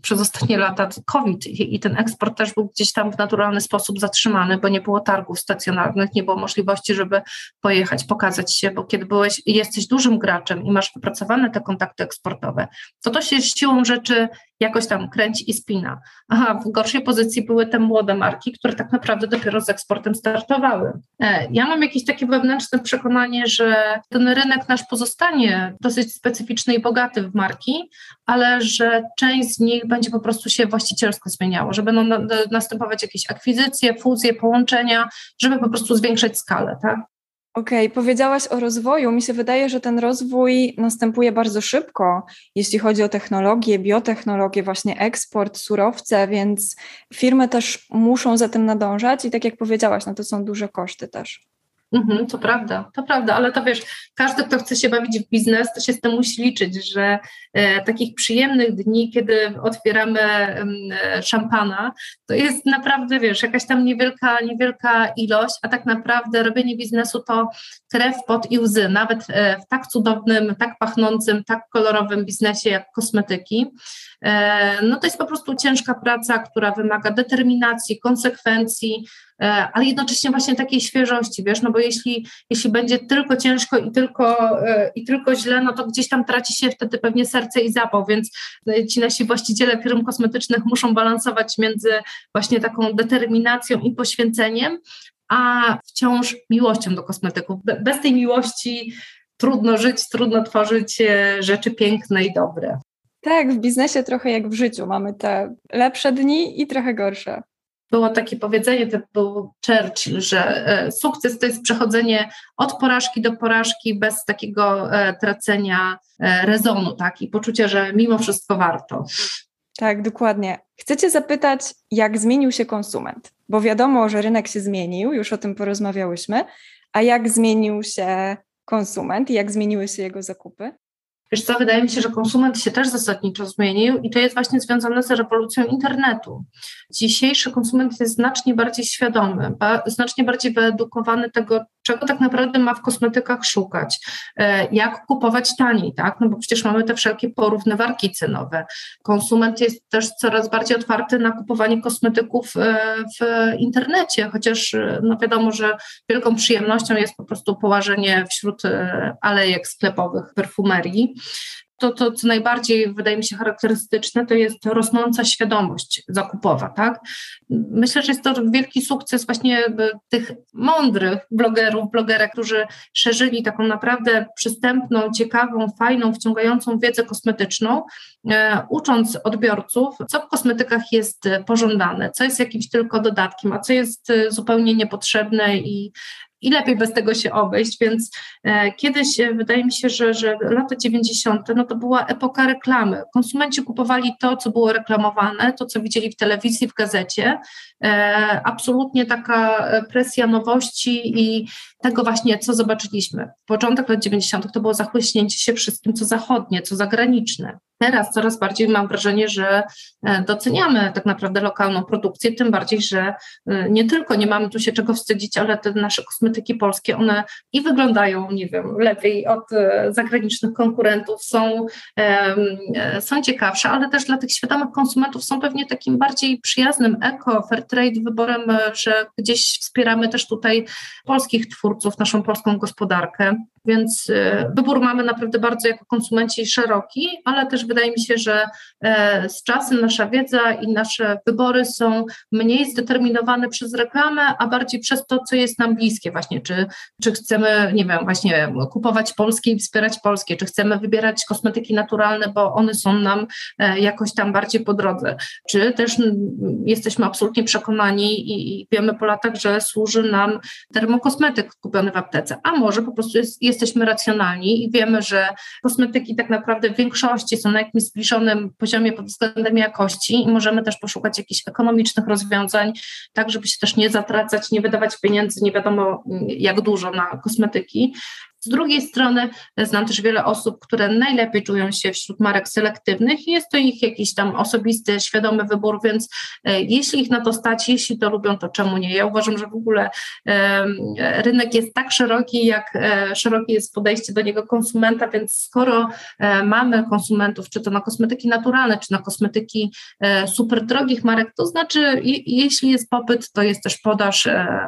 przez ostatnie lata COVID i ten eksport też był gdzieś tam w naturalny sposób zatrzymany, bo nie było targów stacjonarnych, nie było możliwości, żeby pojechać, pokazać się, bo kiedy byłeś, jesteś dużym graczem i masz wypracowane te kontakty eksportowe, to to się siłą rzeczy jakoś tam kręci i spina. Aha, w gorszej pozycji były te młode marki, które tak naprawdę dopiero z eksportem startowały. E, ja mam jakieś takie wewnętrzne przekonanie, że ten rynek nasz pozostanie dosyć specyficzny i bogaty w marki, ale że część z nich będzie po prostu się właścicielsko zmieniało, że będą następować jakieś akwizycje, fuzje, połączenia, żeby po prostu zwiększyć skalę, tak? Okej, okay, powiedziałaś o rozwoju. Mi się wydaje, że ten rozwój następuje bardzo szybko, jeśli chodzi o technologię, biotechnologię, właśnie eksport, surowce, więc firmy też muszą za tym nadążać i tak jak powiedziałaś, no to są duże koszty też. Mhm, to prawda, to prawda, ale to wiesz, każdy, kto chce się bawić w biznes, to się z tym musi liczyć, że e, takich przyjemnych dni, kiedy otwieramy e, szampana, to jest naprawdę, wiesz, jakaś tam niewielka, niewielka ilość, a tak naprawdę robienie biznesu to krew, pot i łzy, nawet e, w tak cudownym, tak pachnącym, tak kolorowym biznesie jak kosmetyki. E, no to jest po prostu ciężka praca, która wymaga determinacji, konsekwencji, ale jednocześnie właśnie takiej świeżości, wiesz, no bo jeśli, jeśli będzie tylko ciężko i tylko, e, i tylko źle, no to gdzieś tam traci się wtedy pewnie serce i zapał, więc ci nasi właściciele firm kosmetycznych muszą balansować między właśnie taką determinacją i poświęceniem, a wciąż miłością do kosmetyków. Bez tej miłości trudno żyć, trudno tworzyć rzeczy piękne i dobre. Tak, w biznesie trochę jak w życiu. Mamy te lepsze dni i trochę gorsze. Było takie powiedzenie, to był Churchill, że e, sukces to jest przechodzenie od porażki do porażki bez takiego e, tracenia e, rezonu, tak? I poczucia, że mimo wszystko warto. Tak, dokładnie. Chcecie zapytać, jak zmienił się konsument? Bo wiadomo, że rynek się zmienił, już o tym porozmawiałyśmy, a jak zmienił się konsument i jak zmieniły się jego zakupy? Wiesz co, wydaje mi się, że konsument się też zasadniczo zmienił i to jest właśnie związane z rewolucją internetu. Dzisiejszy konsument jest znacznie bardziej świadomy, ba, znacznie bardziej wyedukowany tego, czego tak naprawdę ma w kosmetykach szukać, e, jak kupować taniej, tak? No bo przecież mamy te wszelkie porównywarki cenowe. Konsument jest też coraz bardziej otwarty na kupowanie kosmetyków e, w internecie, chociaż e, no wiadomo, że wielką przyjemnością jest po prostu położenie wśród alejek sklepowych perfumerii to, to, co najbardziej wydaje mi się charakterystyczne, to jest rosnąca świadomość zakupowa, tak? Myślę, że jest to wielki sukces właśnie tych mądrych blogerów, blogerek, którzy szerzyli taką naprawdę przystępną, ciekawą, fajną, wciągającą wiedzę kosmetyczną, e, ucząc odbiorców, co w kosmetykach jest pożądane, co jest jakimś tylko dodatkiem, a co jest zupełnie niepotrzebne i i lepiej bez tego się obejść, więc e, kiedyś e, wydaje mi się, że, że lata 90. no to była epoka reklamy. Konsumenci kupowali to, co było reklamowane, to, co widzieli w telewizji, w gazecie. E, absolutnie taka presja nowości i tego właśnie, co zobaczyliśmy. Początek lat 90. to było zachłyśnięcie się wszystkim, co zachodnie, co zagraniczne. Teraz coraz bardziej mam wrażenie, że e, doceniamy tak naprawdę lokalną produkcję, tym bardziej, że e, nie tylko nie mamy tu się czego wstydzić, ale te nasze kosmetyki polskie, one i wyglądają, nie wiem, lepiej od e, zagranicznych konkurentów, są, są ciekawsze, ale też dla tych świadomych konsumentów są pewnie takim bardziej przyjaznym eko, fair trade wyborem, że gdzieś wspieramy też tutaj polskich twórców, naszą polską gospodarkę. Więc wybór mamy naprawdę bardzo jako konsumenci szeroki, ale też wydaje mi się, że e, z czasem nasza wiedza i nasze wybory są mniej zdeterminowane przez reklamę, a bardziej przez to, co jest nam bliskie właśnie, czy, czy chcemy, nie wiem, właśnie kupować polskie i wspierać polskie, czy chcemy wybierać kosmetyki naturalne, bo one są nam e, jakoś tam bardziej po drodze, czy też jesteśmy absolutnie przekonani i wiemy po latach, że służy nam termokosmetyk kupiony w aptece, a może po prostu jest, jesteśmy racjonalni i wiemy, że kosmetyki tak naprawdę w większości są na jakimś zbliżonym poziomie pod względem jakości i możemy też poszukać jakichś ekonomicznych rozwiązań, tak żeby się też nie zatracać, nie wydawać pieniędzy nie wiadomo jak dużo na kosmetyki. Z drugiej strony znam też wiele osób, które najlepiej czują się wśród marek selektywnych i jest to ich jakiś tam osobisty, świadomy wybór, więc e, jeśli ich na to stać, jeśli to lubią, to czemu nie? Ja uważam, że w ogóle rynek jest tak szeroki, jak e, szerokie jest podejście do niego konsumenta, więc skoro e, mamy konsumentów, czy to na kosmetyki naturalne, czy na kosmetyki super drogich marek, to znaczy jeśli jest popyt, to jest też podaż,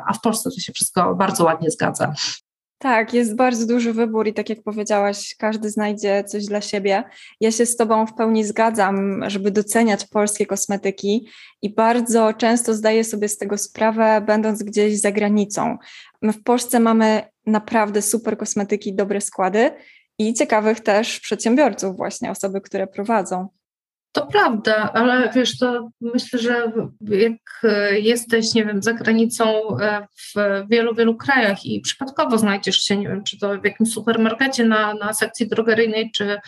a w Polsce to się wszystko bardzo ładnie zgadza. Tak, jest bardzo duży wybór i tak jak powiedziałaś, każdy znajdzie coś dla siebie. Ja się z Tobą w pełni zgadzam, żeby doceniać polskie kosmetyki i bardzo często zdaję sobie z tego sprawę, będąc gdzieś za granicą. My w Polsce mamy naprawdę super kosmetyki, dobre składy i ciekawych też przedsiębiorców, właśnie osoby, które prowadzą. To prawda, ale wiesz, to myślę, że jak jesteś, nie wiem, za granicą e, w wielu, wielu krajach i przypadkowo znajdziesz się, nie wiem, czy to w jakimś supermarkecie na, na sekcji drogeryjnej, czy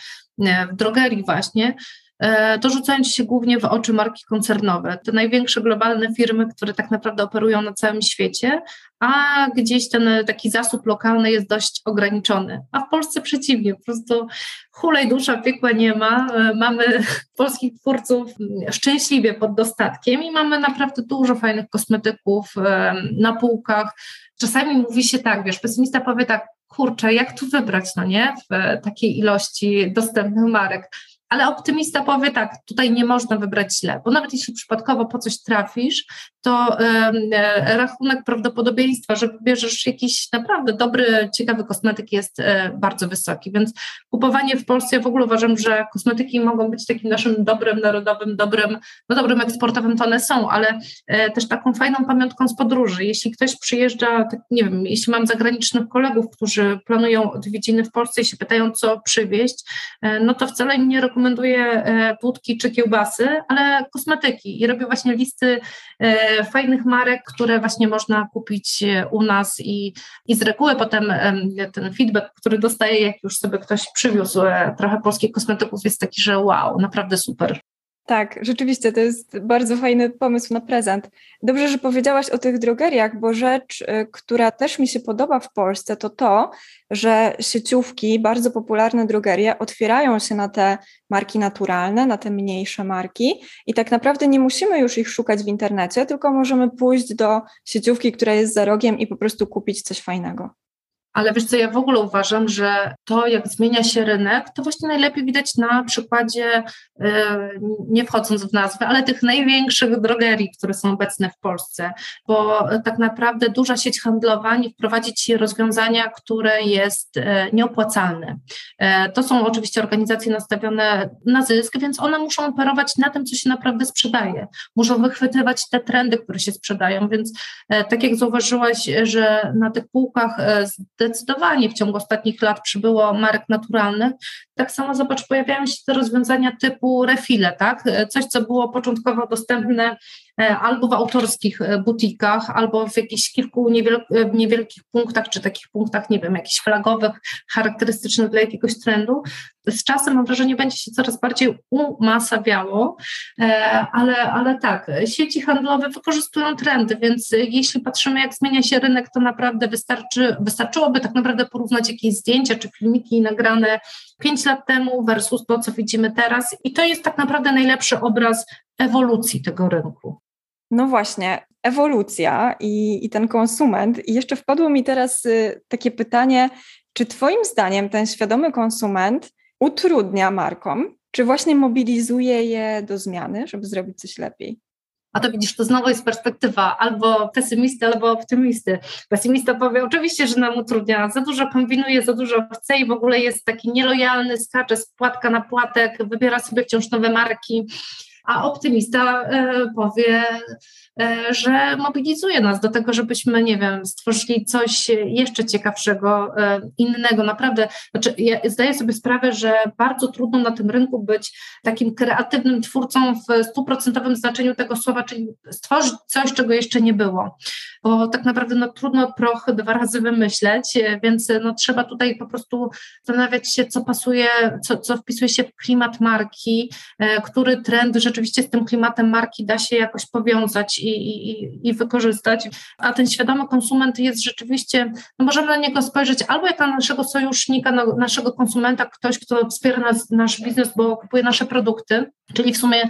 w drogerii właśnie, E, to rzucając się głównie w oczy marki koncernowe, te największe globalne firmy, które tak naprawdę operują na całym świecie, a gdzieś ten taki zasób lokalny jest dość ograniczony. A w Polsce przeciwnie, po prostu hulej dusza piekła nie ma. E, mamy polskich twórców szczęśliwie pod dostatkiem i mamy naprawdę dużo fajnych kosmetyków e, na półkach. Czasami mówi się tak, wiesz, pesymista powie tak, kurczę, jak tu wybrać, no nie, w takiej ilości dostępnych marek ale optymista powie tak, tutaj nie można wybrać źle, bo nawet jeśli przypadkowo po coś trafisz, to e, rachunek prawdopodobieństwa, że wybierzesz jakiś naprawdę dobry, ciekawy kosmetyk jest e, bardzo wysoki, więc kupowanie w Polsce, ja w ogóle uważam, że kosmetyki mogą być takim naszym dobrym, narodowym, dobrym, no dobrym eksportowym, to one są, ale e, też taką fajną pamiątką z podróży. Jeśli ktoś przyjeżdża, tak, nie wiem, jeśli mam zagranicznych kolegów, którzy planują odwiedziny w Polsce i się pytają, co przywieźć, no to wcale nie rekomenduję wódki czy kiełbasy, ale kosmetyki i robię właśnie listy fajnych marek, które właśnie można kupić e, u nas i, i z reguły potem ten feedback, który dostaję, jak już sobie ktoś przywiózł e, trochę polskich kosmetyków, jest taki, że wow, naprawdę super. Tak, rzeczywiście to jest bardzo fajny pomysł na prezent. Dobrze, że powiedziałaś o tych drogeriach, bo rzecz, y, która też mi się podoba w Polsce, to to, że sieciówki, bardzo popularne drogerie otwierają się na te marki naturalne, na te mniejsze marki i tak naprawdę nie musimy już ich szukać w internecie, tylko możemy pójść do sieciówki, która jest za rogiem i po prostu kupić coś fajnego. Ale wiesz co, ja w ogóle uważam, że to, jak zmienia się rynek, to właśnie najlepiej widać na przykładzie, y, nie wchodząc w nazwę, ale tych największych drogerii, które są obecne w Polsce, bo tak naprawdę duża sieć handlowa nie wprowadzi ci rozwiązania, które jest y, nieopłacalne. Y, to są oczywiście organizacje nastawione na zysk, więc one muszą operować na tym, co się naprawdę sprzedaje. Muszą wychwytywać te trendy, które się sprzedają, więc tak jak zauważyłaś, że na tych półkach zdecydowanie w ciągu ostatnich lat przybyło marek naturalnych. Tak samo zobacz, pojawiają się te rozwiązania typu refile, tak? Coś, co było początkowo dostępne E, albo w autorskich e, butikach, albo w jakichś kilku e, niewielkich punktach, czy takich punktach, nie wiem, jakichś flagowych, charakterystycznych dla jakiegoś trendu. Z czasem mam wrażenie, będzie się coraz bardziej umasawiało, ale, ale tak, sieci handlowe wykorzystują trendy, więc jeśli patrzymy, jak zmienia się rynek, to naprawdę wystarczy, wystarczyłoby tak naprawdę porównać jakieś zdjęcia czy filmiki nagrane 5 lat temu versus to, co widzimy teraz. I to jest tak naprawdę najlepszy obraz ewolucji tego rynku. No właśnie, ewolucja i, i ten konsument. I jeszcze wpadło mi teraz y, takie pytanie, czy Twoim zdaniem ten świadomy konsument utrudnia markom, czy właśnie mobilizuje je do zmiany, żeby zrobić coś lepiej? A to widzisz, to znowu jest perspektywa albo pesymisty, albo optymisty. Pesymista powie, oczywiście, że nam utrudnia, za dużo kombinuje, za dużo chce i w ogóle jest taki nielojalny, skacze z płatka na płatek, wybiera sobie wciąż nowe marki a optymista e, powie, e, że mobilizuje nas do tego, żebyśmy, nie wiem, stworzyli coś jeszcze ciekawszego, e, innego. Naprawdę, znaczy ja zdaję sobie sprawę, że bardzo trudno na tym rynku być takim kreatywnym twórcą w stuprocentowym znaczeniu tego słowa, czyli stworzyć coś, czego jeszcze nie było. Bo tak naprawdę no, trudno proch dwa razy wymyśleć, więc no, trzeba tutaj po prostu zastanawiać się, co pasuje, co, co wpisuje się w klimat marki, który trend rzeczywiście rzeczywiście z tym klimatem marki da się jakoś powiązać i, i, i wykorzystać. A ten świadomy konsument jest rzeczywiście, no możemy na niego spojrzeć albo jak na naszego sojusznika, na naszego konsumenta, ktoś, kto wspiera nas, nasz biznes, bo kupuje nasze produkty, czyli w sumie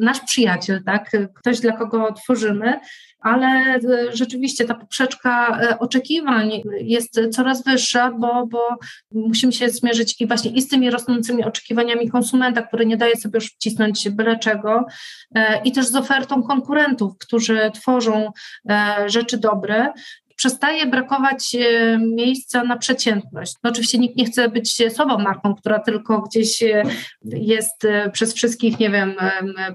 nasz przyjaciel, tak? ktoś, dla kogo tworzymy, ale e, rzeczywiście ta poprzeczka e, oczekiwań jest coraz wyższa, bo, bo musimy się zmierzyć i właśnie i z tymi rosnącymi oczekiwaniami konsumenta, który nie daje sobie już wcisnąć byle czego, e, i też z ofertą konkurentów, którzy tworzą rzeczy dobre przestaje brakować miejsca na przeciętność. No oczywiście nikt nie chce być słabą marką, która tylko gdzieś jest przez wszystkich, nie wiem,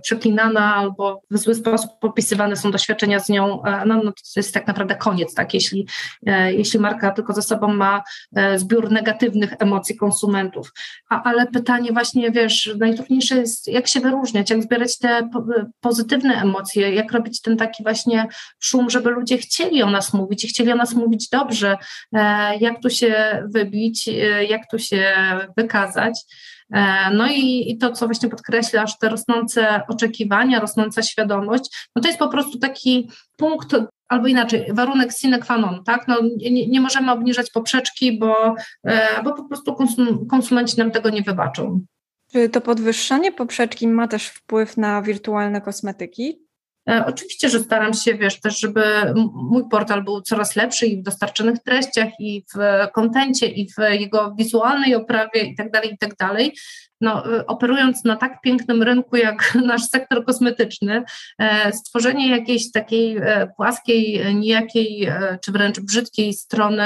przeklinana albo w zły sposób popisywane są doświadczenia z nią. No, no to jest tak naprawdę koniec, tak? Jeśli, jeśli marka tylko ze sobą ma zbiór negatywnych emocji konsumentów. A, ale pytanie właśnie, wiesz, najtrudniejsze jest, jak się wyróżniać, jak zbierać te pozytywne emocje, jak robić ten taki właśnie szum, żeby ludzie chcieli o nas mówić chcieli o nas mówić dobrze, e, jak tu się wybić, e, jak tu się wykazać. E, no i, i, to, co właśnie podkreślasz, te rosnące oczekiwania, rosnąca świadomość, no to jest po prostu taki punkt, albo inaczej, warunek sine qua non, tak? No, nie, nie możemy obniżać poprzeczki, bo, bo po prostu konsum, konsumenci nam tego nie wybaczą. Czy to podwyższanie poprzeczki ma też wpływ na wirtualne kosmetyki? E, oczywiście, że staram się, wiesz, też, żeby mój portal był coraz lepszy i w dostarczonych treściach, i w kontencie, i w jego wizualnej oprawie, i tak dalej, i tak dalej no, y, operując na tak pięknym rynku jak nasz sektor kosmetyczny, e, stworzenie jakiejś takiej e, płaskiej, nijakiej e, czy wręcz brzydkiej strony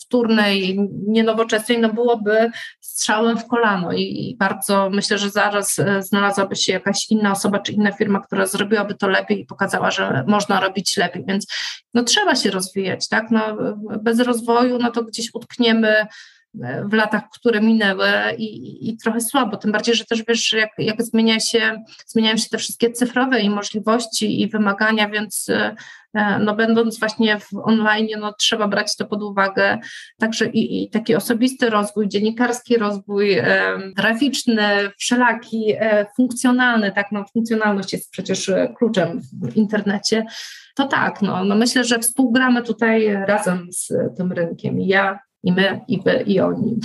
wtórnej, nienowoczesnej, no byłoby strzałem w kolano i bardzo myślę, że zaraz znalazłaby się jakaś inna osoba czy inna firma, która zrobiłaby to lepiej i pokazała, że można robić lepiej, więc no trzeba się rozwijać, tak, no bez rozwoju, no to gdzieś utkniemy w latach, które minęły i, i, trochę słabo, tym bardziej, że też wiesz, jak, jak zmienia się, zmieniają się te wszystkie cyfrowe i możliwości i wymagania, więc e, no będąc właśnie w online, no trzeba brać to pod uwagę, także i, i taki osobisty rozwój, dziennikarski rozwój, e, graficzny, wszelaki, e, funkcjonalny, tak, no funkcjonalność jest przecież kluczem w internecie, to tak, no, no myślę, że współgramy tutaj razem z tym rynkiem. Ja i my, i wy, i oni.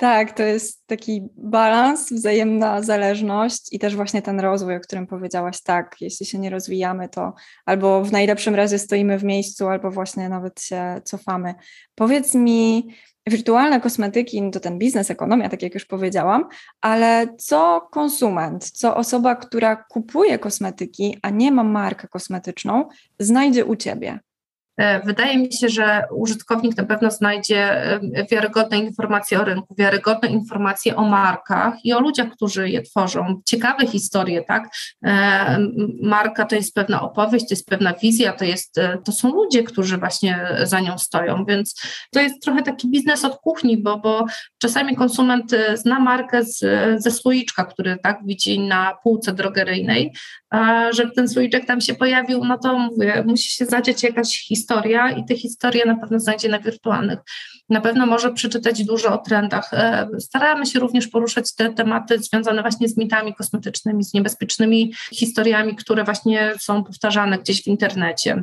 Tak, to jest taki balans, wzajemna zależność i też właśnie ten rozwój, o którym powiedziałaś, tak, jeśli się nie rozwijamy, to albo w najlepszym razie stoimy w miejscu, albo właśnie nawet się cofamy. Powiedz mi, wirtualne kosmetyki to ten biznes, ekonomia, tak jak już powiedziałam, ale co konsument, co osoba, która kupuje kosmetyki, a nie ma markę kosmetyczną, znajdzie u ciebie? E, wydaje mi się, że użytkownik na pewno znajdzie e, wiarygodne informacje o rynku, wiarygodne informacje o markach i o ludziach, którzy je tworzą. Ciekawe historie, tak? E, marka to jest pewna opowieść, to jest pewna wizja, to, jest, to są ludzie, którzy właśnie za nią stoją, więc to jest trochę taki biznes od kuchni, bo, bo czasami konsument zna markę z, ze słoiczka, który tak widzi na półce drogeryjnej, a żeby ten słoiczek tam się pojawił, no to mówię, musi się zadziać jakaś historia i te historie na pewno znajdzie na wirtualnych. Na pewno może przeczytać dużo o trendach. E, staramy się również poruszać te tematy związane właśnie z mitami kosmetycznymi, z niebezpiecznymi historiami, które właśnie są powtarzane gdzieś w internecie.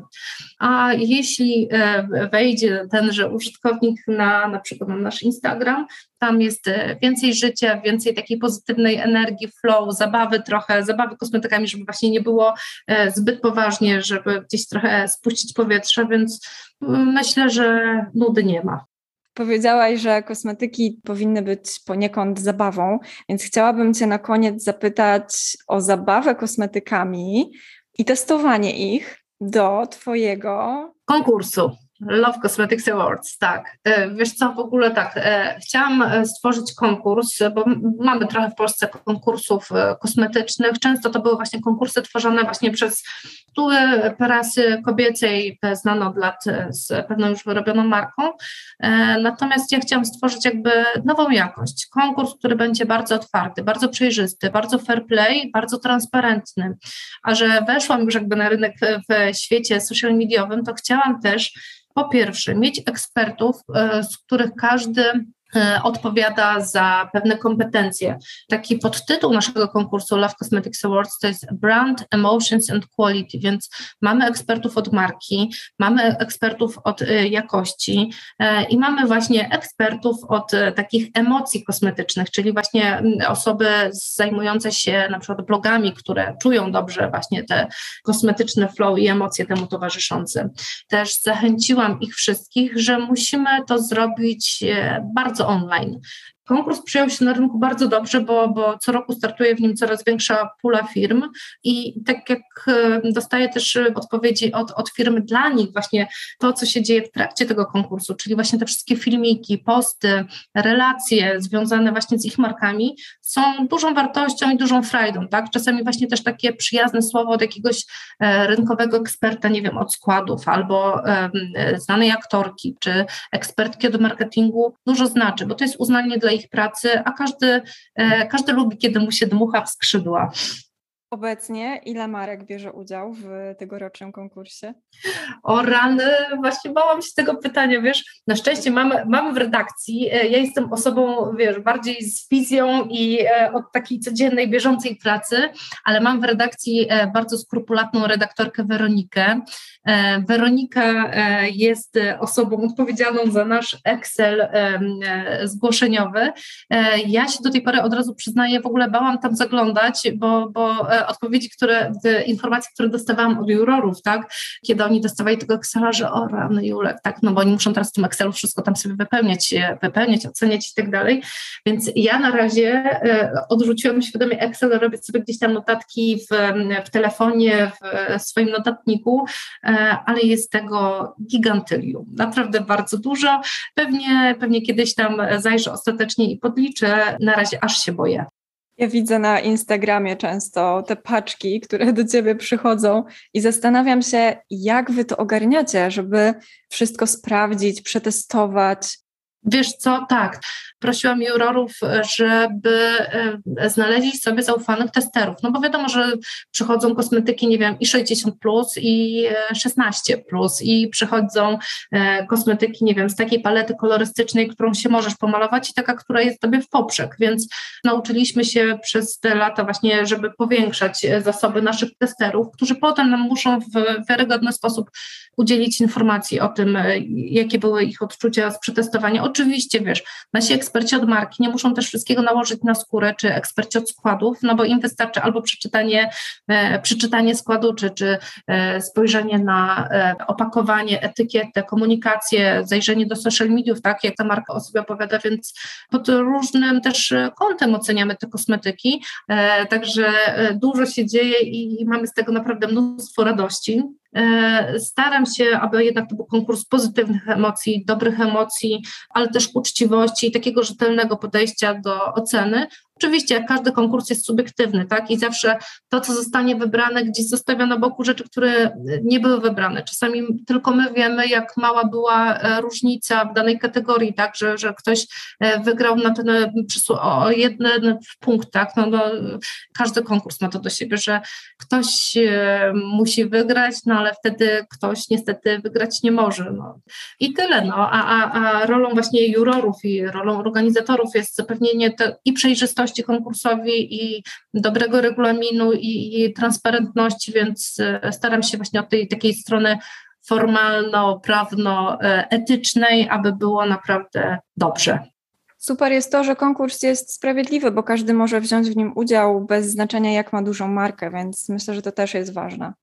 A jeśli e, wejdzie tenże użytkownik na na przykład na nasz Instagram, tam jest e, więcej życia, więcej takiej pozytywnej energii, flow, zabawy trochę, zabawy kosmetykami, żeby właśnie nie było e, zbyt poważnie, żeby gdzieś trochę spuścić powietrze, więc mm, myślę, że nudy nie ma. Powiedziałaś, że kosmetyki powinny być poniekąd zabawą, więc chciałabym Cię na koniec zapytać o zabawę kosmetykami i testowanie ich do Twojego konkursu. Love Cosmetics Awards, tak. E, wiesz co, w ogóle tak, e, chciałam e, stworzyć konkurs, bo mamy trochę w Polsce konkursów kosmetycznych. Często to były właśnie konkursy tworzone właśnie przez tuły prasy kobiecej, znane od lat z pewną już wyrobioną marką. Natomiast ja chciałam stworzyć jakby nową jakość. Konkurs, który będzie bardzo otwarty, bardzo przejrzysty, bardzo fair play, bardzo transparentny. A że weszłam już jakby na rynek w świecie social mediowym, to chciałam też po pierwsze, mieć ekspertów, e, z których każdy odpowiada za pewne kompetencje. Taki podtytuł naszego konkursu Love Cosmetics Awards to jest Brand, Emotions and Quality, więc mamy ekspertów od marki, mamy ekspertów od e, jakości e, i mamy właśnie ekspertów od takich emocji kosmetycznych, czyli właśnie osoby zajmujące się na przykład blogami, które czują dobrze właśnie te kosmetyczne flow i emocje temu towarzyszące. Też zachęciłam ich wszystkich, że musimy to zrobić bardzo online. Konkurs przyjął się na rynku bardzo dobrze, bo, bo co roku startuje w nim coraz większa pula firm i tak jak e, dostaję też odpowiedzi od, od firmy dla nich, właśnie to, co się dzieje w trakcie tego konkursu, czyli właśnie te wszystkie filmiki, posty, relacje związane właśnie z ich markami są dużą wartością i dużą frajdą, tak? Czasami właśnie też takie przyjazne słowo od jakiegoś e, rynkowego eksperta, nie wiem, od składów albo znanej aktorki czy ekspertki od marketingu dużo znaczy, bo to jest uznanie dla ich pracy, a każdy, e, każdy lubi, kiedy mu się dmucha w skrzydła. Obecnie ile marek bierze udział w tegorocznym konkursie? O rany, właśnie bałam się tego pytania, wiesz, na szczęście mamy, mamy w redakcji, e, ja jestem osobą, wiesz, bardziej z wizją i e, od takiej codziennej, bieżącej pracy, ale mam w redakcji e, bardzo skrupulatną redaktorkę Weronikę. Weronika jest osobą odpowiedzialną za nasz Excel zgłoszeniowy. Ja się do tej pory od razu przyznaję, w ogóle bałam tam zaglądać, bo, bo odpowiedzi, które, informacje, które dostawałam od jurorów, tak, kiedy oni dostawali tego Excela, że o rany Julek, tak, no bo oni muszą teraz w tym Excelu wszystko tam sobie wypełniać, e, wypełniać, oceniać i tak dalej, więc ja na razie e, odrzuciłam świadomie Excel, robię sobie gdzieś tam notatki w, w telefonie, w swoim notatniku, e, ale jest tego gigantylium, naprawdę bardzo dużo, pewnie, pewnie kiedyś tam zajrzę ostatecznie i podliczę, na razie aż się boję. Ja widzę na Instagramie często te paczki, które do ciebie przychodzą i zastanawiam się, jak wy to ogarniacie, żeby wszystko sprawdzić, przetestować. Wiesz co, tak prosiłam jurorów, żeby e, znaleźli sobie zaufanych testerów, no bo wiadomo, że przychodzą kosmetyki, nie wiem, i 60 plus, i 16 plus, i przychodzą e, kosmetyki, nie wiem, z takiej palety kolorystycznej, którą się możesz pomalować i taka, która jest tobie w poprzek, więc nauczyliśmy się przez te lata właśnie, żeby powiększać e, zasoby naszych testerów, którzy potem nam muszą w wiarygodny sposób udzielić informacji o tym, jakie były ich odczucia z przetestowania. Oczywiście, wiesz, nasi eksperci od marki nie muszą też wszystkiego nałożyć na skórę, czy eksperci od składów, no bo im wystarczy albo przeczytanie, e, przeczytanie składu, czy, czy e, spojrzenie na e, opakowanie, etykietę, komunikację, zajrzenie do social mediów, tak, jak ta marka o sobie opowiada, więc pod różnym też kątem oceniamy te kosmetyki, także dużo się dzieje i mamy z tego naprawdę mnóstwo radości. E, staram się, aby jednak to był konkurs pozytywnych emocji, dobrych emocji, ale też uczciwości i takiego rzetelnego podejścia do oceny, Oczywiście, każdy konkurs jest subiektywny, tak? I zawsze to, co zostanie wybrane, gdzieś zostawia na boku rzeczy, które nie były wybrane. Czasami tylko my wiemy, jak mała była e, różnica w danej kategorii, tak? Że, że ktoś e, wygrał na ten e, o jeden punkt, tak? No, no, każdy konkurs ma to do siebie, że ktoś musi wygrać, no ale wtedy ktoś niestety wygrać nie może. No. I tyle. No. A, a, a rolą właśnie jurorów i rolą organizatorów jest zapewnienie i przejrzystości, przejrzystości konkursowi i dobrego regulaminu i, i transparentności, więc e, staram się właśnie od tej takiej strony formalno-prawno-etycznej, aby było naprawdę dobrze. Super jest to, że konkurs jest sprawiedliwy, bo każdy może wziąć w nim udział bez znaczenia, jak ma dużą markę, więc myślę, że to też jest ważne.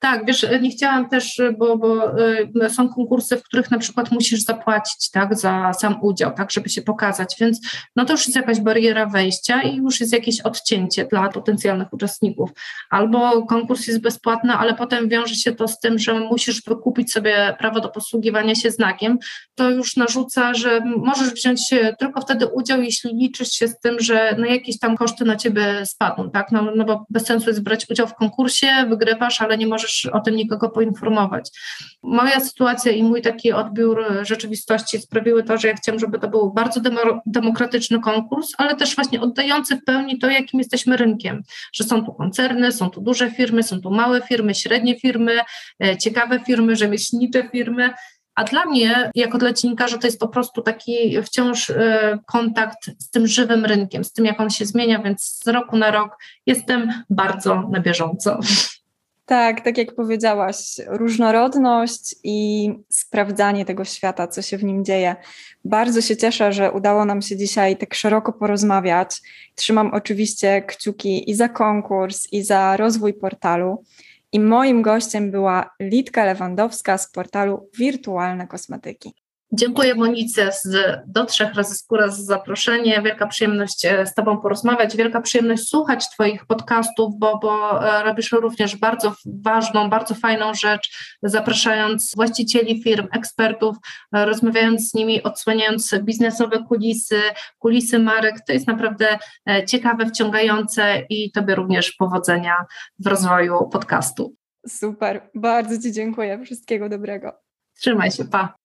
Tak, wiesz, nie chciałam też, bo, bo y, są konkursy, w których na przykład musisz zapłacić tak, za sam udział, tak, żeby się pokazać, więc no to już jest jakaś bariera wejścia i już jest jakieś odcięcie dla potencjalnych uczestników. Albo konkurs jest bezpłatny, ale potem wiąże się to z tym, że musisz wykupić sobie prawo do posługiwania się znakiem, to już narzuca, że możesz wziąć tylko wtedy udział, jeśli liczysz się z tym, że no jakieś tam koszty na ciebie spadną, tak, no, no bo bez sensu jest brać udział w konkursie, wygrywasz, ale nie możesz możesz o tym nikogo poinformować. Moja sytuacja i mój taki odbiór rzeczywistości sprawiły to, że ja chciałam, żeby to był bardzo demokratyczny konkurs, ale też właśnie oddający w pełni to, jakim jesteśmy rynkiem, że są tu koncerny, są tu duże firmy, są tu małe firmy, średnie firmy, e, ciekawe firmy, rzemieślnicze firmy, a dla mnie, jako dla dziennikarza, to jest po prostu taki wciąż e, kontakt z tym żywym rynkiem, z tym, jak on się zmienia, więc z roku na rok jestem bardzo na bieżąco. Tak, tak jak powiedziałaś, różnorodność i sprawdzanie tego świata, co się w nim dzieje. Bardzo się cieszę, że udało nam się dzisiaj tak szeroko porozmawiać. Trzymam oczywiście kciuki i za konkurs, i za rozwój portalu. I moim gościem była Litka Lewandowska z portalu Wirtualne Kosmetyki. Dziękuję Monice z, do trzech razy skóra za zaproszenie. Wielka przyjemność e, z Tobą porozmawiać, wielka przyjemność słuchać Twoich podcastów, bo, bo e, robisz również bardzo ważną, bardzo fajną rzecz, zapraszając właścicieli firm, ekspertów, e, rozmawiając z nimi, odsłaniając biznesowe kulisy, kulisy marek. To jest naprawdę ciekawe, wciągające i Tobie również powodzenia w rozwoju podcastu. Super, bardzo Ci dziękuję. Wszystkiego dobrego. Trzymaj się, pa.